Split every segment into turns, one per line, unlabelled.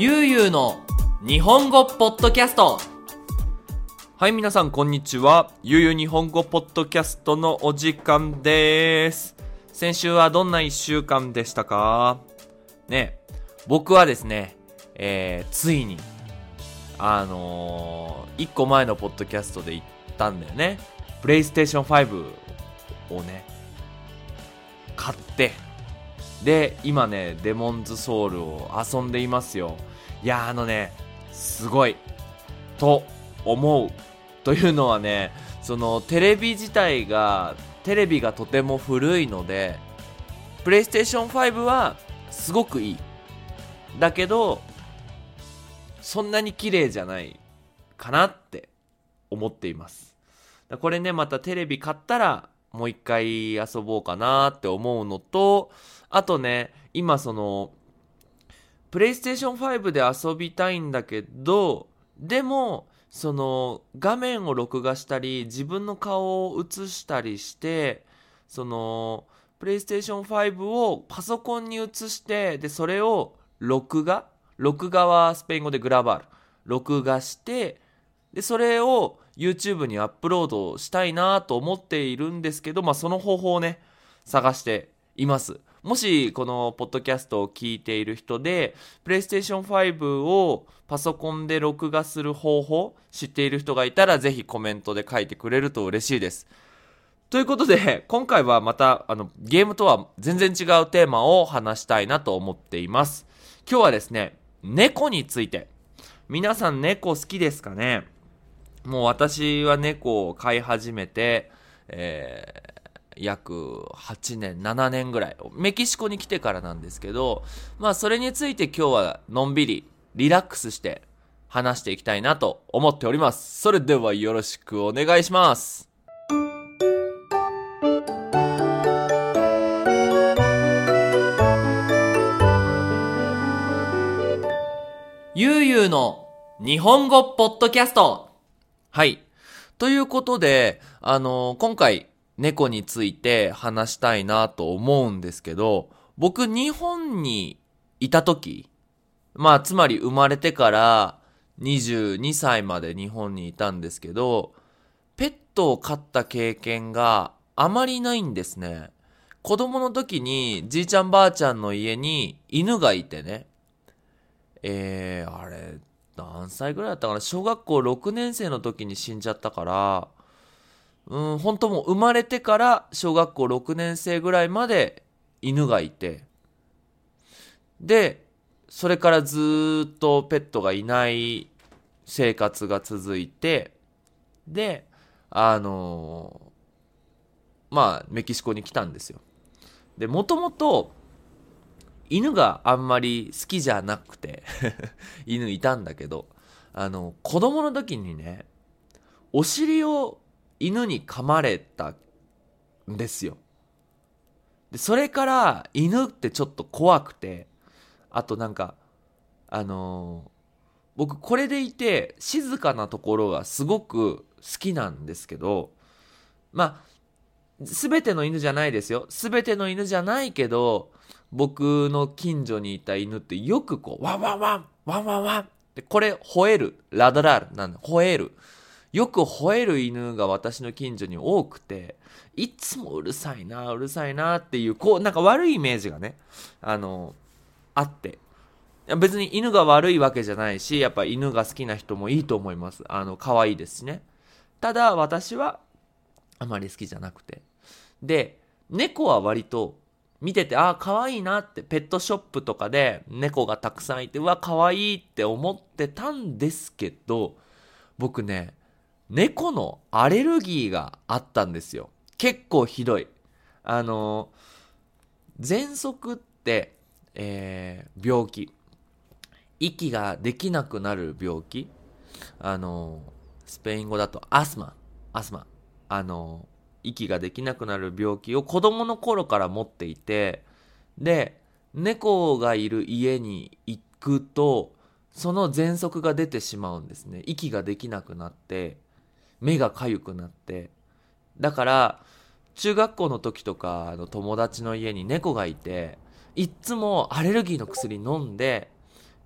ゆうゆうの日本語ポッドキャスト
はい、皆さん、こんにちは。ゆうゆう日本語ポッドキャストのお時間です。先週はどんな一週間でしたか？ね、僕はですね、えー、ついに、あのー、一個前のポッドキャストで言ったんだよね。プレイステーション5をね、買って、で、今ね、デモンズソウルを遊んでいますよ。いや、あのね、すごい、と思う。というのはね、そのテレビ自体が、テレビがとても古いので、プレイステーション5はすごくいい。だけど、そんなに綺麗じゃないかなって思っています。これね、またテレビ買ったら、もう一回遊ぼうかなって思うのと、あとね、今その、プレイステーション5で遊びたいんだけど、でも、その、画面を録画したり、自分の顔を映したりして、その、プレイステーション5をパソコンに映して、で、それを録画録画はスペイン語でグラバル。録画して、で、それを YouTube にアップロードしたいなと思っているんですけど、まあ、その方法をね、探しています。もし、このポッドキャストを聞いている人で、PlayStation 5をパソコンで録画する方法、知っている人がいたら、ぜひコメントで書いてくれると嬉しいです。ということで、今回はまた、あの、ゲームとは全然違うテーマを話したいなと思っています。今日はですね、猫について。皆さん猫好きですかね？もう私は猫を飼い始めて、えー約8年、7年ぐらい。メキシコに来てからなんですけど、まあそれについて今日はのんびり、リラックスして話していきたいなと思っております。それではよろしくお願いします。
ゆうゆうの日本語ポッドキャスト
はい。ということで、あの今回、猫について話したいなと思うんですけど、僕日本にいた時、まあつまり生まれてから22歳まで日本にいたんですけど、ペットを飼った経験があまりないんですね。子供の時にじいちゃんばあちゃんの家に犬がいてね、えー、あれ、何歳ぐらいだったかな小学校6年生の時に死んじゃったから、うん、本当もう生まれてから小学校6年生ぐらいまで犬がいて、で、それからずっとペットがいない生活が続いて、で、あのーまあ、メキシコに来たんですよ。で、もともと、犬があんまり好きじゃなくて、犬いたんだけど、あの、子供の時にね、お尻を犬に噛まれたんですよ。で、それから犬ってちょっと怖くて、あとなんか、あのー僕これでいて静かなところがすごく好きなんですけど、まあ、すべての犬じゃないですよ。すべての犬じゃないけど、僕の近所にいた犬ってよくこう、ワンワンワン、ワンワンワンって、これ吠える、 ladrar なんだ、吠える。よく吠える犬が私の近所に多くて、いつもうるさいな、うるさいなっていう、こう、なんか悪いイメージがね、あの、あって。別に犬が悪いわけじゃないし、やっぱ犬が好きな人もいいと思います。あの、可愛いですしね。ただ、私は、あまり好きじゃなくて。で、猫は割と、見てて、ああ、可愛いなって、ペットショップとかで猫がたくさんいて、うわ、可愛いって思ってたんですけど、僕ね、猫のアレルギーがあったんですよ。結構ひどい。あの、喘息って、えー病気。息ができなくなる病気。あの、スペイン語だとアスマ。アスマ。あの、息ができなくなる病気を子供の頃から持っていて、で、猫がいる家に行くと、その喘息が出てしまうんですね。息ができなくなって、目が痒くなって。だから、中学校の時とかの友達の家に猫がいて、いっつもアレルギーの薬飲んで、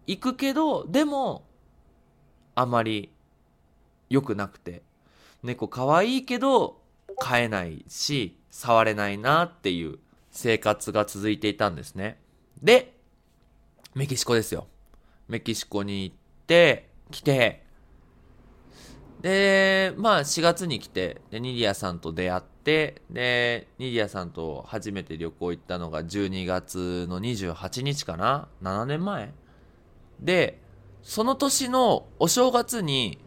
行くけど、でも、あまり良くなくて、猫可愛いけど、飼えないし、触れないなっていう生活が続いていたんですね。で、メキシコですよ。メキシコに行って、来て、で、まあ4月に来て、で、ニディアさんと出会って、で、ニディアさんと初めて旅行行ったのが12月の28日かな ?7 年前？で、その年のお正月に、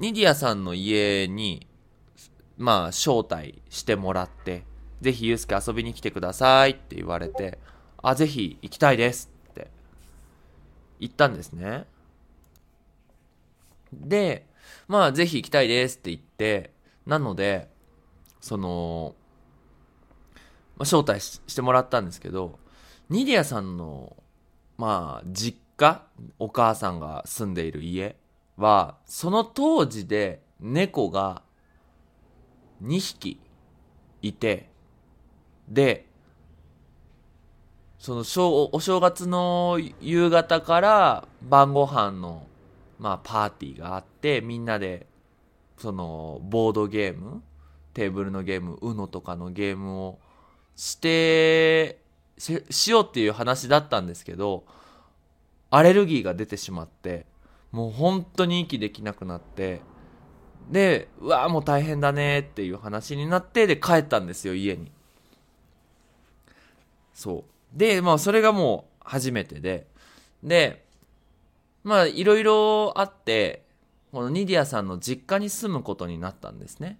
ニディアさんの家に、まあ、招待してもらって、ぜひユースケ遊びに来てくださいって言われて、あ、ぜひ行きたいですって言ったんですね。で、まあ、ぜひ行きたいですって言って、なので、その、まあ、招待してもらったんですけど、ニディアさんの、まあ、実家、お母さんが住んでいる家は、その当時で猫が2匹いて、で、そのお正月の夕方から晩ご飯のまあ、パーティーがあって、みんなで、その、ボードゲーム、テーブルのゲーム、UNO とかのゲームをして、し、ようっていう話だったんですけど、アレルギーが出てしまって、もう本当に息できなくなって、で、うわもう大変だねっていう話になって、で、帰ったんですよ、家に。そう。で、まあ、それがもう初めてで、で、まあ、いろいろあって、このニディアさんの実家に住むことになったんですね。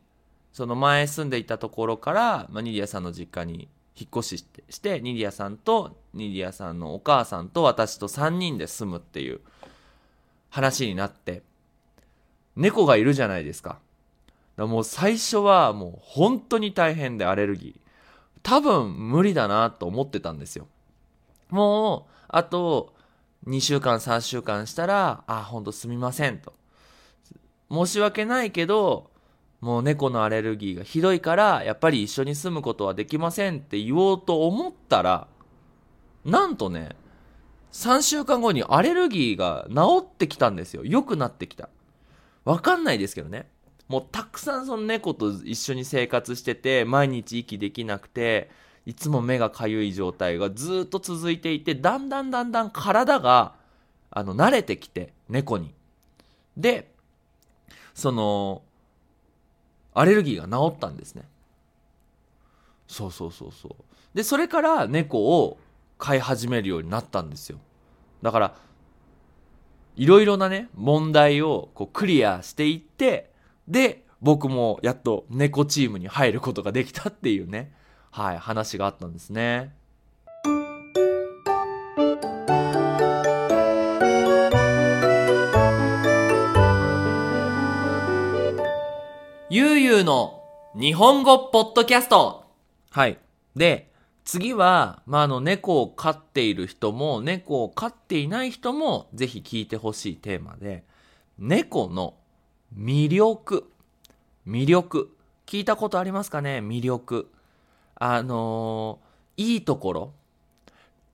その前住んでいたところから、まあ、ニディアさんの実家に引っ越ししてして、ニディアさんとニディアさんのお母さんと私と3人で住むっていう話になって、猫がいるじゃないですか。だもう最初はもう本当に大変でアレルギー。多分無理だなと思ってたんですよ。もう、あと、2週間、3週間したら、あ、ほんとすみませんと。申し訳ないけど、もう猫のアレルギーがひどいから、やっぱり一緒に住むことはできませんって言おうと思ったら、なんとね、3週間後にアレルギーが治ってきたんですよ。良くなってきた。わかんないですけどね。もうたくさんその猫と一緒に生活してて、毎日息できなくて、いつも目がかゆい状態がずっと続いていて、だんだんだんだん体が、あの、慣れてきて、猫に。で、その、アレルギーが治ったんですね。そうそうそうそう。で、それから猫を飼い始めるようになったんですよ。だから、いろいろなね、問題をこうクリアしていって、で、僕もやっと猫チームに入ることができたっていうね。はい、話があったんですね。
ゆうゆうの日本語ポッドキャスト。
はい。で、次は、まあ、あの、猫を飼っている人も、猫を飼っていない人も、ぜひ聞いてほしいテーマで、猫の魅力。魅力。聞いたことありますかね？魅力。あのー、いいところ。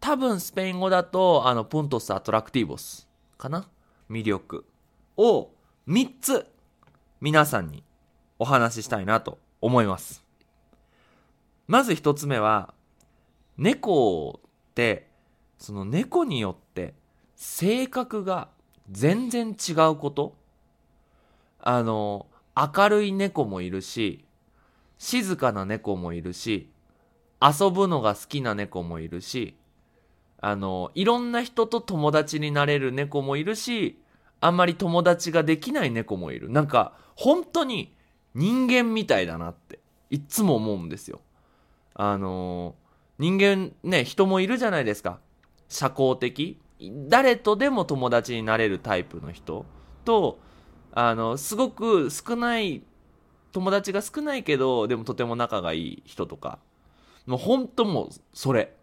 多分スペイン語だと、あの、プントスアトラクティボスかな？魅力を3つ皆さんにお話ししたいなと思います。まず1つ目は、猫って、その猫によって性格が全然違うことあの、明るい猫もいるし、静かな猫もいるし、遊ぶのが好きな猫もいるし、あの、いろんな人と友達になれる猫もいるし、あんまり友達ができない猫もいる。なんか、本当に人間みたいだなって、いつも思うんですよ。あの、人間ね、人もいるじゃないですか。社交的。誰とでも友達になれるタイプの人と、あの、すごく少ない友達が少ないけど、でもとても仲がいい人とか。もう本当もう、それ。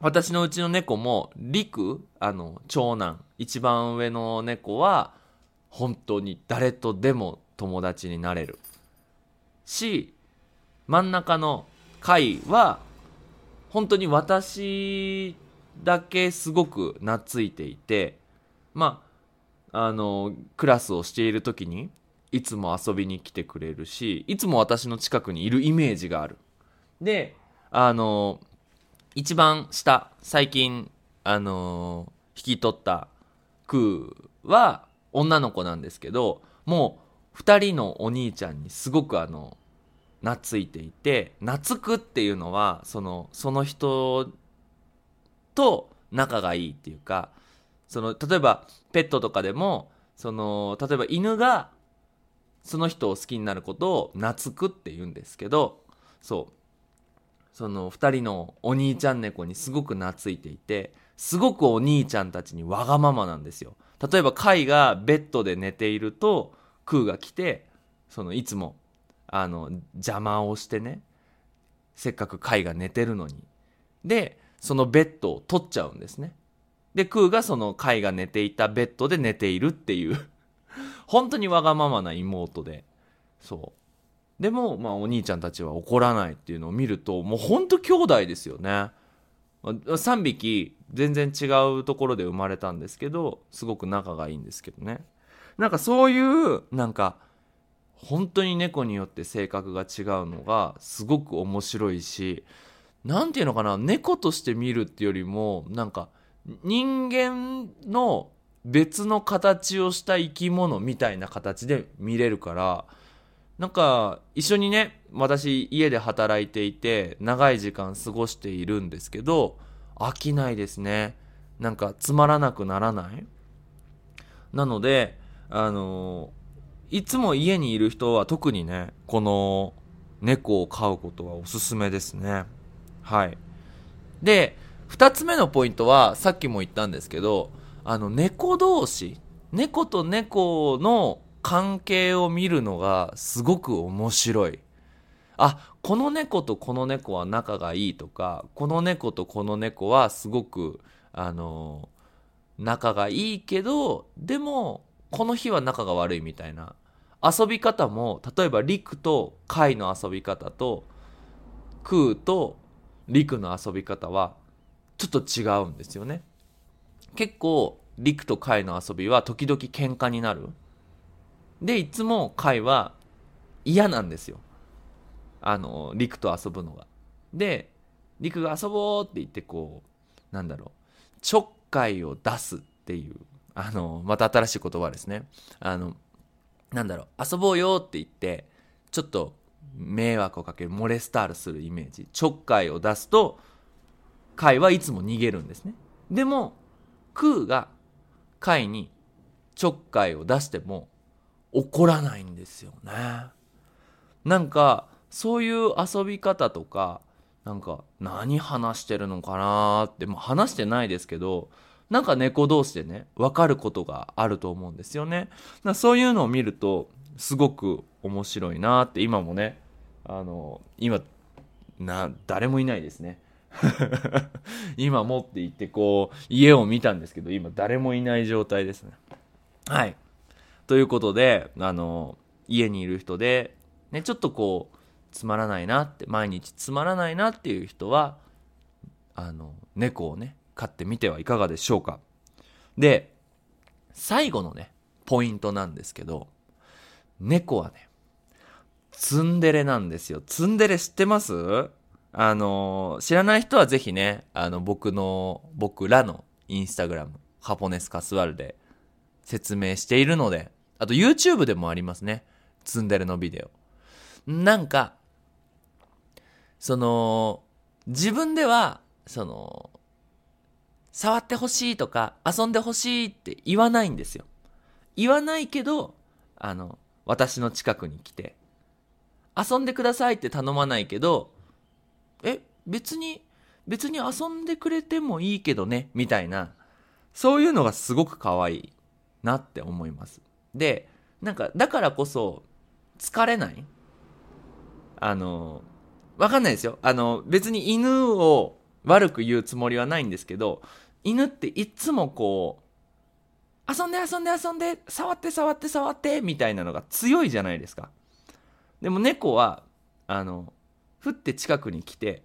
私のうちの猫も、リク、あの、長男、一番上の猫は、本当に誰とでも友達になれる。し、真ん中の貝は、本当に私だけすごく懐いていてまああのクラスをしている時にいつも遊びに来てくれるしいつも私の近くにいるイメージがあるであの一番下最近あの引き取ったクーは女の子なんですけどもう2人のお兄ちゃんにすごくあの懐いていて懐くっていうのはそのその人と仲がいいっていうかその例えばペットとかでもその例えば犬がその人を好きになることを懐くって言うんですけどそう。その2人のお兄ちゃん猫にすごく懐いていてすごくお兄ちゃんたちにわがままなんですよ。例えばカイがベッドで寝ているとクーが来てそのいつもあの邪魔をしてねせっかくカイが寝てるのに。でそのベッドを取っちゃうんですね。でクーがそのカイが寝ていたベッドで寝ているっていう本当にわがままな妹で。そう。でも、まあ、お兄ちゃんたちは怒らないっていうのを見るともう本当兄弟ですよね。3匹全然違うところで生まれたんですけどすごく仲がいいんですけどね。なんかそういうなんか本当に猫によって性格が違うのがすごく面白いし何て言うのかな猫として見るってよりもなんか人間の別の形をした生き物みたいな形で見れるからなんか一緒にね私家で働いていて長い時間過ごしているんですけど飽きないですね。なんかつまらなくならない。なのであのいつも家にいる人は特にねこの猫を飼うことはおすすめですね。はい。で2つ目のポイントはさっきも言ったんですけどあの猫同士猫と猫の関係を見るのがすごく面白い。あこの猫とこの猫は仲がいいとかこの猫とこの猫はすごくあの仲がいいけどでもこの日は仲が悪いみたいな。遊び方も例えばリクとカイの遊び方とクーとリクの遊び方はちょっと違うんですよね。結構リクとカイの遊びは時々喧嘩になる。でいつもカイは嫌なんですよあの、リクと遊ぶのが。で、リクが遊ぼうって言ってこう、なんだろう、ちょっかいを出すっていう、あの、また新しい言葉ですね。あの、なんだろう、遊ぼうよって言って、ちょっと迷惑をかける、モレスタールするイメージ。ちょっかいを出すと、カイはいつも逃げるんですね。でも、クーがカイにちょっかいを出しても怒らないんですよね。なんか、そういう遊び方とかなんか何話してるのかなって、まあ、話してないですけどなんか猫同士でね分かることがあると思うんですよね。そういうのを見るとすごく面白いなって今もねあの今な誰もいないですね。今持って行ってこう家を見たんですけど今誰もいない状態ですね。はい。ということであの家にいる人でねちょっとこうつまらないなって毎日つまらないなっていう人はあの猫をね飼ってみてはいかがでしょうか。で最後のねポイントなんですけど猫はねツンデレなんですよ。ツンデレ知ってます？あの知らない人はぜひねあの僕の僕らのインスタグラムハポネスカスワルで説明しているのであと YouTube でもありますねツンデレのビデオなんかその、自分では、その、触ってほしいとか、遊んでほしいって言わないんですよ。言わないけど、あの、私の近くに来て、遊んでくださいって頼まないけど、え、別に、別に遊んでくれてもいいけどね、みたいな、そういうのがすごく可愛いなって思います。で、なんか、だからこそ、疲れない？あの、わかんないですよ。あの、別に犬を悪く言うつもりはないんですけど、犬っていつもこう、遊んで遊んで遊んで、触って触って触って、みたいなのが強いじゃないですか。でも猫は、あの、ふって近くに来て、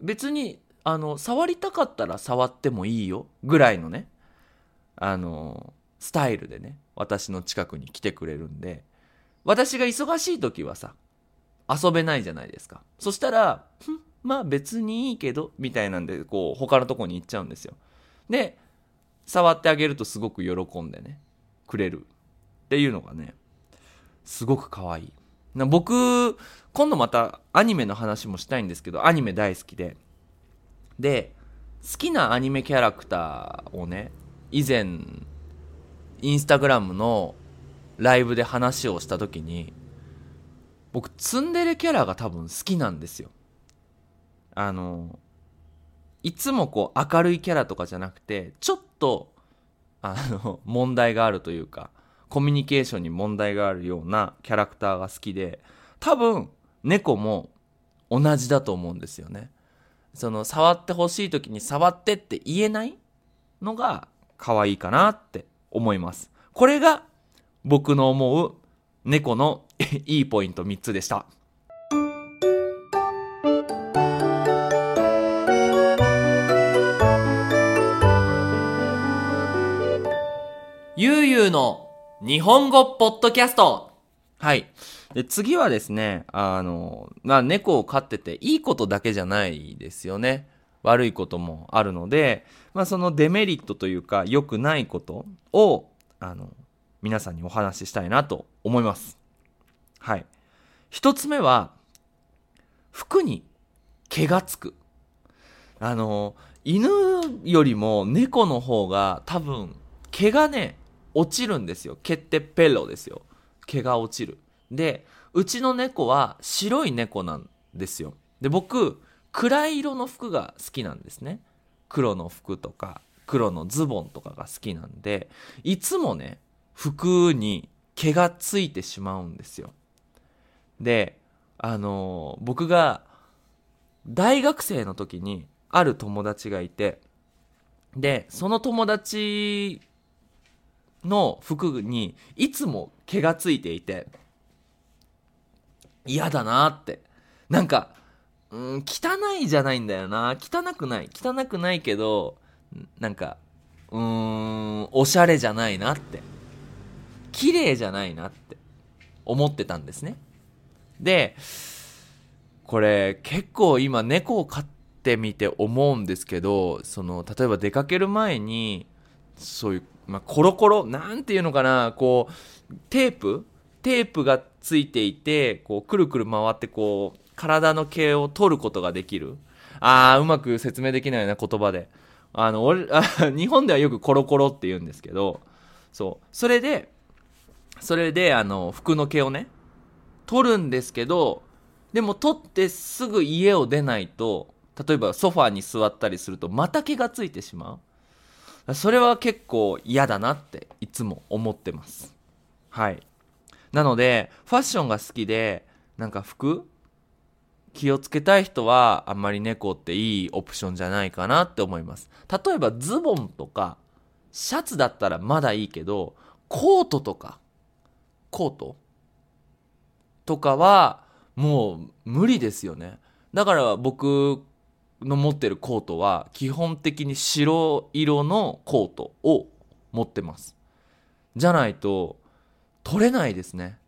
別にあの、触りたかったら触ってもいいよ、ぐらいのね、あの、スタイルでね、私の近くに来てくれるんで、私が忙しい時はさ、遊べないじゃないですか。そしたら、まあ別にいいけど、みたいなんで、こう、他のとこに行っちゃうんですよ。で、触ってあげるとすごく喜んでね、くれる。っていうのがね、すごく可愛い。な僕、今度またアニメの話もしたいんですけど、アニメ大好きで。で、好きなアニメキャラクターをね、以前、インスタグラムのライブで話をした時に、僕、ツンデレキャラが多分好きなんですよ。あの、いつもこう明るいキャラとかじゃなくて、ちょっと、あの、問題があるというか、コミュニケーションに問題があるようなキャラクターが好きで、多分、猫も同じだと思うんですよね。その、触ってほしい時に触ってって言えないのが可愛いかなって思います。これが僕の思う猫の いいポイント3つでした。
ゆうゆうの日本語ポッドキャスト。
はい。で、次はですね、あの、まあ、猫を飼ってていいことだけじゃないですよね。悪いこともあるので、まあ、そのデメリットというか、良くないことを、あの、皆さんにお話ししたいなと思います。はい。一つ目は、服に毛がつく。あの、犬よりも猫の方が多分、毛がね、落ちるんですよ。毛ってペロですよ。毛が落ちる。で、うちの猫は白い猫なんですよ。で、僕、暗い色の服が好きなんですね。黒の服とか、黒のズボンとかが好きなんで、いつもね、服に毛がついてしまうんですよ。で、あのー僕が大学生の時にある友達がいて、で、その友達の服にいつも毛がついていて、嫌だなって。なんか、うん、汚いじゃないんだよな。汚くない。汚くないけど、なんか、うーん、おしゃれじゃないなって。綺麗じゃないなって思ってたんですね。で、これ結構今猫を飼ってみて思うんですけど、その、例えば出かける前に、そういう、まあ、コロコロ、なんていうのかな、こう、テープ？テープがついていて、こう、くるくる回って、こう、体の毛を取ることができる。あー、うまく説明できないような、言葉で。あの、俺、あ 日本ではよくコロコロって言うんですけど、そう。それで、それで、あの、服の毛をね、取るんですけど、でも取ってすぐ家を出ないと、例えばソファーに座ったりすると、また毛がついてしまう。それは結構嫌だなっていつも思ってます。はい。なので、ファッションが好きで、なんか服気をつけたい人は、あんまり猫っていいオプションじゃないかなって思います。例えばズボンとか、シャツだったらまだいいけど、コートとか、コートとかは、もう無理ですよね。だから僕の持ってるコートは、基本的に白色のコートを持ってます。じゃないと、取れないですね。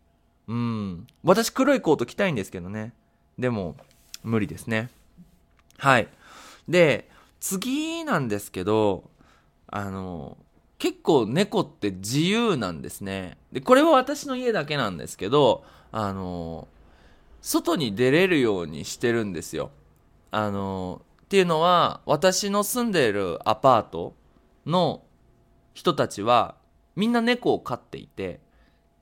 うん。私黒いコート着たいんですけどね。でも、無理ですね。はい。で、次なんですけど、あの、結構猫って自由なんですね。で、これは私の家だけなんですけど、あの、外に出れるようにしてるんですよ。あの、っていうのは、私の住んでいるアパートの人たちは、みんな猫を飼っていて、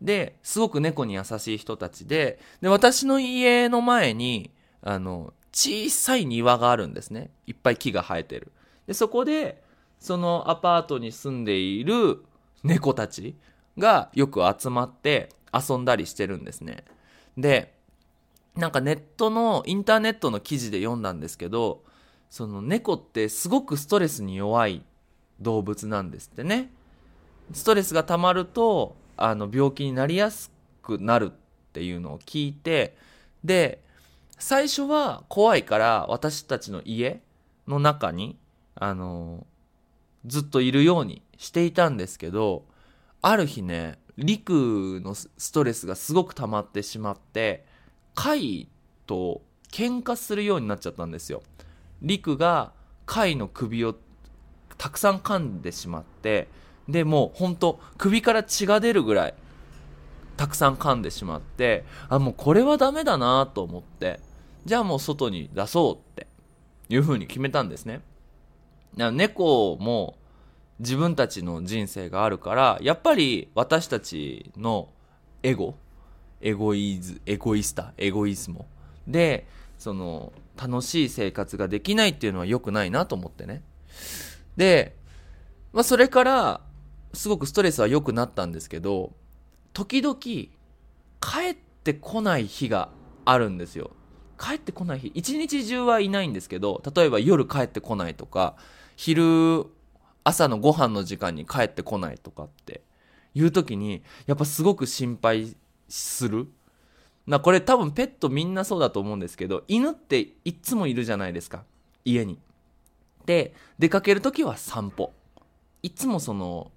で、すごく猫に優しい人たちで、で、私の家の前に、あの、小さい庭があるんですね。いっぱい木が生えてる。で、そこで、そのアパートに住んでいる猫たちがよく集まって遊んだりしてるんですね。で、なんかネットの、インターネットの記事で読んだんですけど、その猫ってすごくストレスに弱い動物なんですってね。ストレスが溜まると、あの、病気になりやすくなるっていうのを聞いて、で、最初は怖いから私たちの家の中に、あのずっといるようにしていたんですけど、ある日ね、リクのストレスがすごく溜まってしまって、カイと喧嘩するようになっちゃったんですよ。リクがカイの首をたくさん噛んでしまって、で、もうほんと首から血が出るぐらいたくさん噛んでしまって、あ、もうこれはダメだなと思って、じゃあもう外に出そうっていう風に決めたんですね。猫も自分たちの人生があるから、やっぱり私たちのエゴ、エゴイズ、エゴイスタ、エゴイズモで、その、楽しい生活ができないっていうのは良くないなと思ってね。で、まあそれから、すごくストレスは良くなったんですけど、時々、帰ってこない日があるんですよ。帰ってこない日。一日中はいないんですけど、例えば夜帰ってこないとか、昼朝のご飯の時間に帰ってこないとかっていう時に、やっぱすごく心配する。な、これ多分ペットみんなそうだと思うんですけど、犬っていっつもいるじゃないですか。家に。で、出かける時は散歩。いつもその、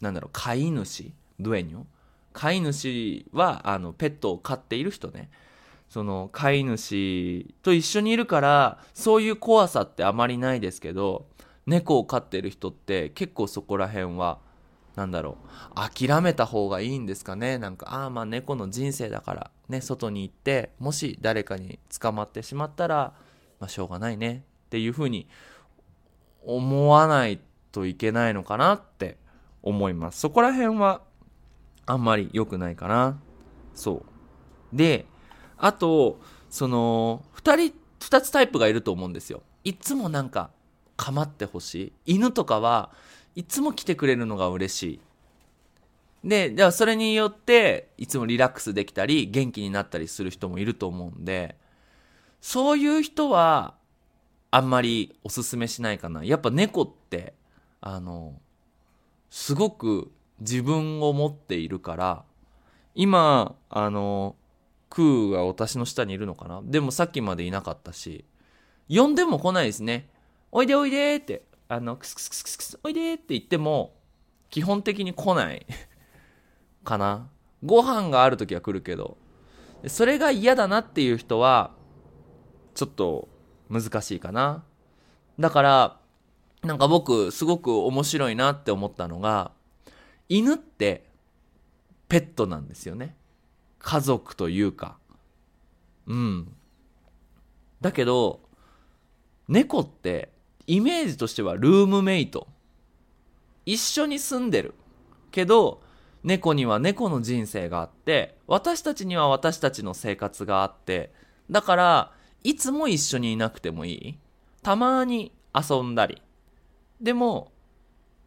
なんだろう、飼い主、ドエニョ飼い主は、あの、ペットを飼っている人ね。その、飼い主と一緒にいるから、そういう怖さってあまりないですけど、猫を飼ってる人って結構そこら辺は、なんだろう、諦めた方がいいんですかね。なんか、ああ、まあ猫の人生だから、ね、外に行って、もし誰かに捕まってしまったら、まあしょうがないねっていうふうに思わないといけないのかなって思います。そこら辺はあんまり良くないかな。そう。で、あと、その、二人、二つタイプがいると思うんですよ。いつもなんか、構ってほしい。犬とかはいつも来てくれるのが嬉しい。で、じゃあそれによって、いつもリラックスできたり、元気になったりする人もいると思うんで、そういう人は、あんまりおすすめしないかな。やっぱ猫って、あの、すごく自分を持っているから、今、あの、クーが私の下にいるのかな？でもさっきまでいなかったし、呼んでも来ないですね。おいでおいでって、あの、クスクスクスクスクス、おいでって言っても、基本的に来ない かな？ご飯がある時は来るけど、それが嫌だなっていう人は、ちょっと難しいかな。だから、なんか僕、すごく面白いなって思ったのが、犬ってペットなんですよね。家族というか。うん。だけど、猫ってイメージとしてはルームメイト。一緒に住んでる。けど、猫には猫の人生があって、私たちには私たちの生活があって、だから、いつも一緒にいなくてもいい。たまに遊んだり。でも、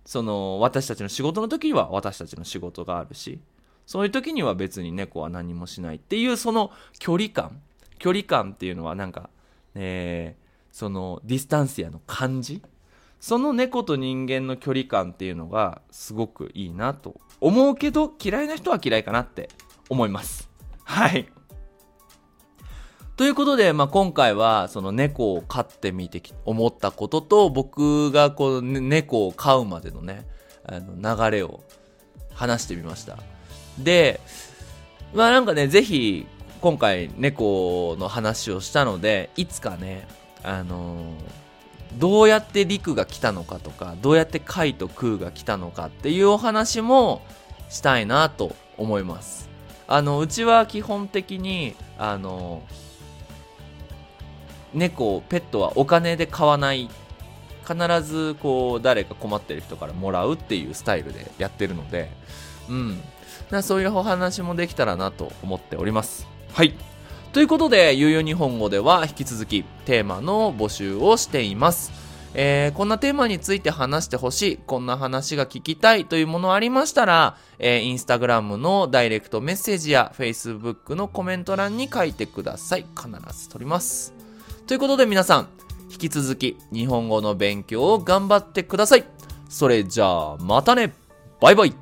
その、私たちの仕事の時には私たちの仕事があるし、そういう時には別に猫は何もしないっていう、その距離感。距離感っていうのはなんか、えー、そのディスタンシアの感じその猫と人間の距離感っていうのがすごくいいなと思うけど嫌いな人は嫌いかなって思います。はい。ということで、まあ、今回はその猫を飼ってみて思ったことと僕がこう、ね、猫を飼うまでのねあの流れを話してみました。で、まあなんかね、ぜひ今回猫の話をしたので、いつかね、あの、どうやって陸が来たのかとか、どうやって海と空が来たのかっていうお話もしたいなと思います。あの、うちは基本的に、あの、猫、ペットはお金で買わない。必ず、こう、誰か困ってる人からもらうっていうスタイルでやってるので、うん。そういうお話もできたらなと思っております。はい。ということで、ゆうゆう日本語では引き続きテーマの募集をしています。えー、こんなテーマについて話してほしい、こんな話が聞きたいというものありましたら、えー、インスタグラムのダイレクトメッセージや Facebook のコメント欄に書いてください。必ず取ります。ということで皆さん、引き続き日本語の勉強を頑張ってください。それじゃあ、またねバイバイ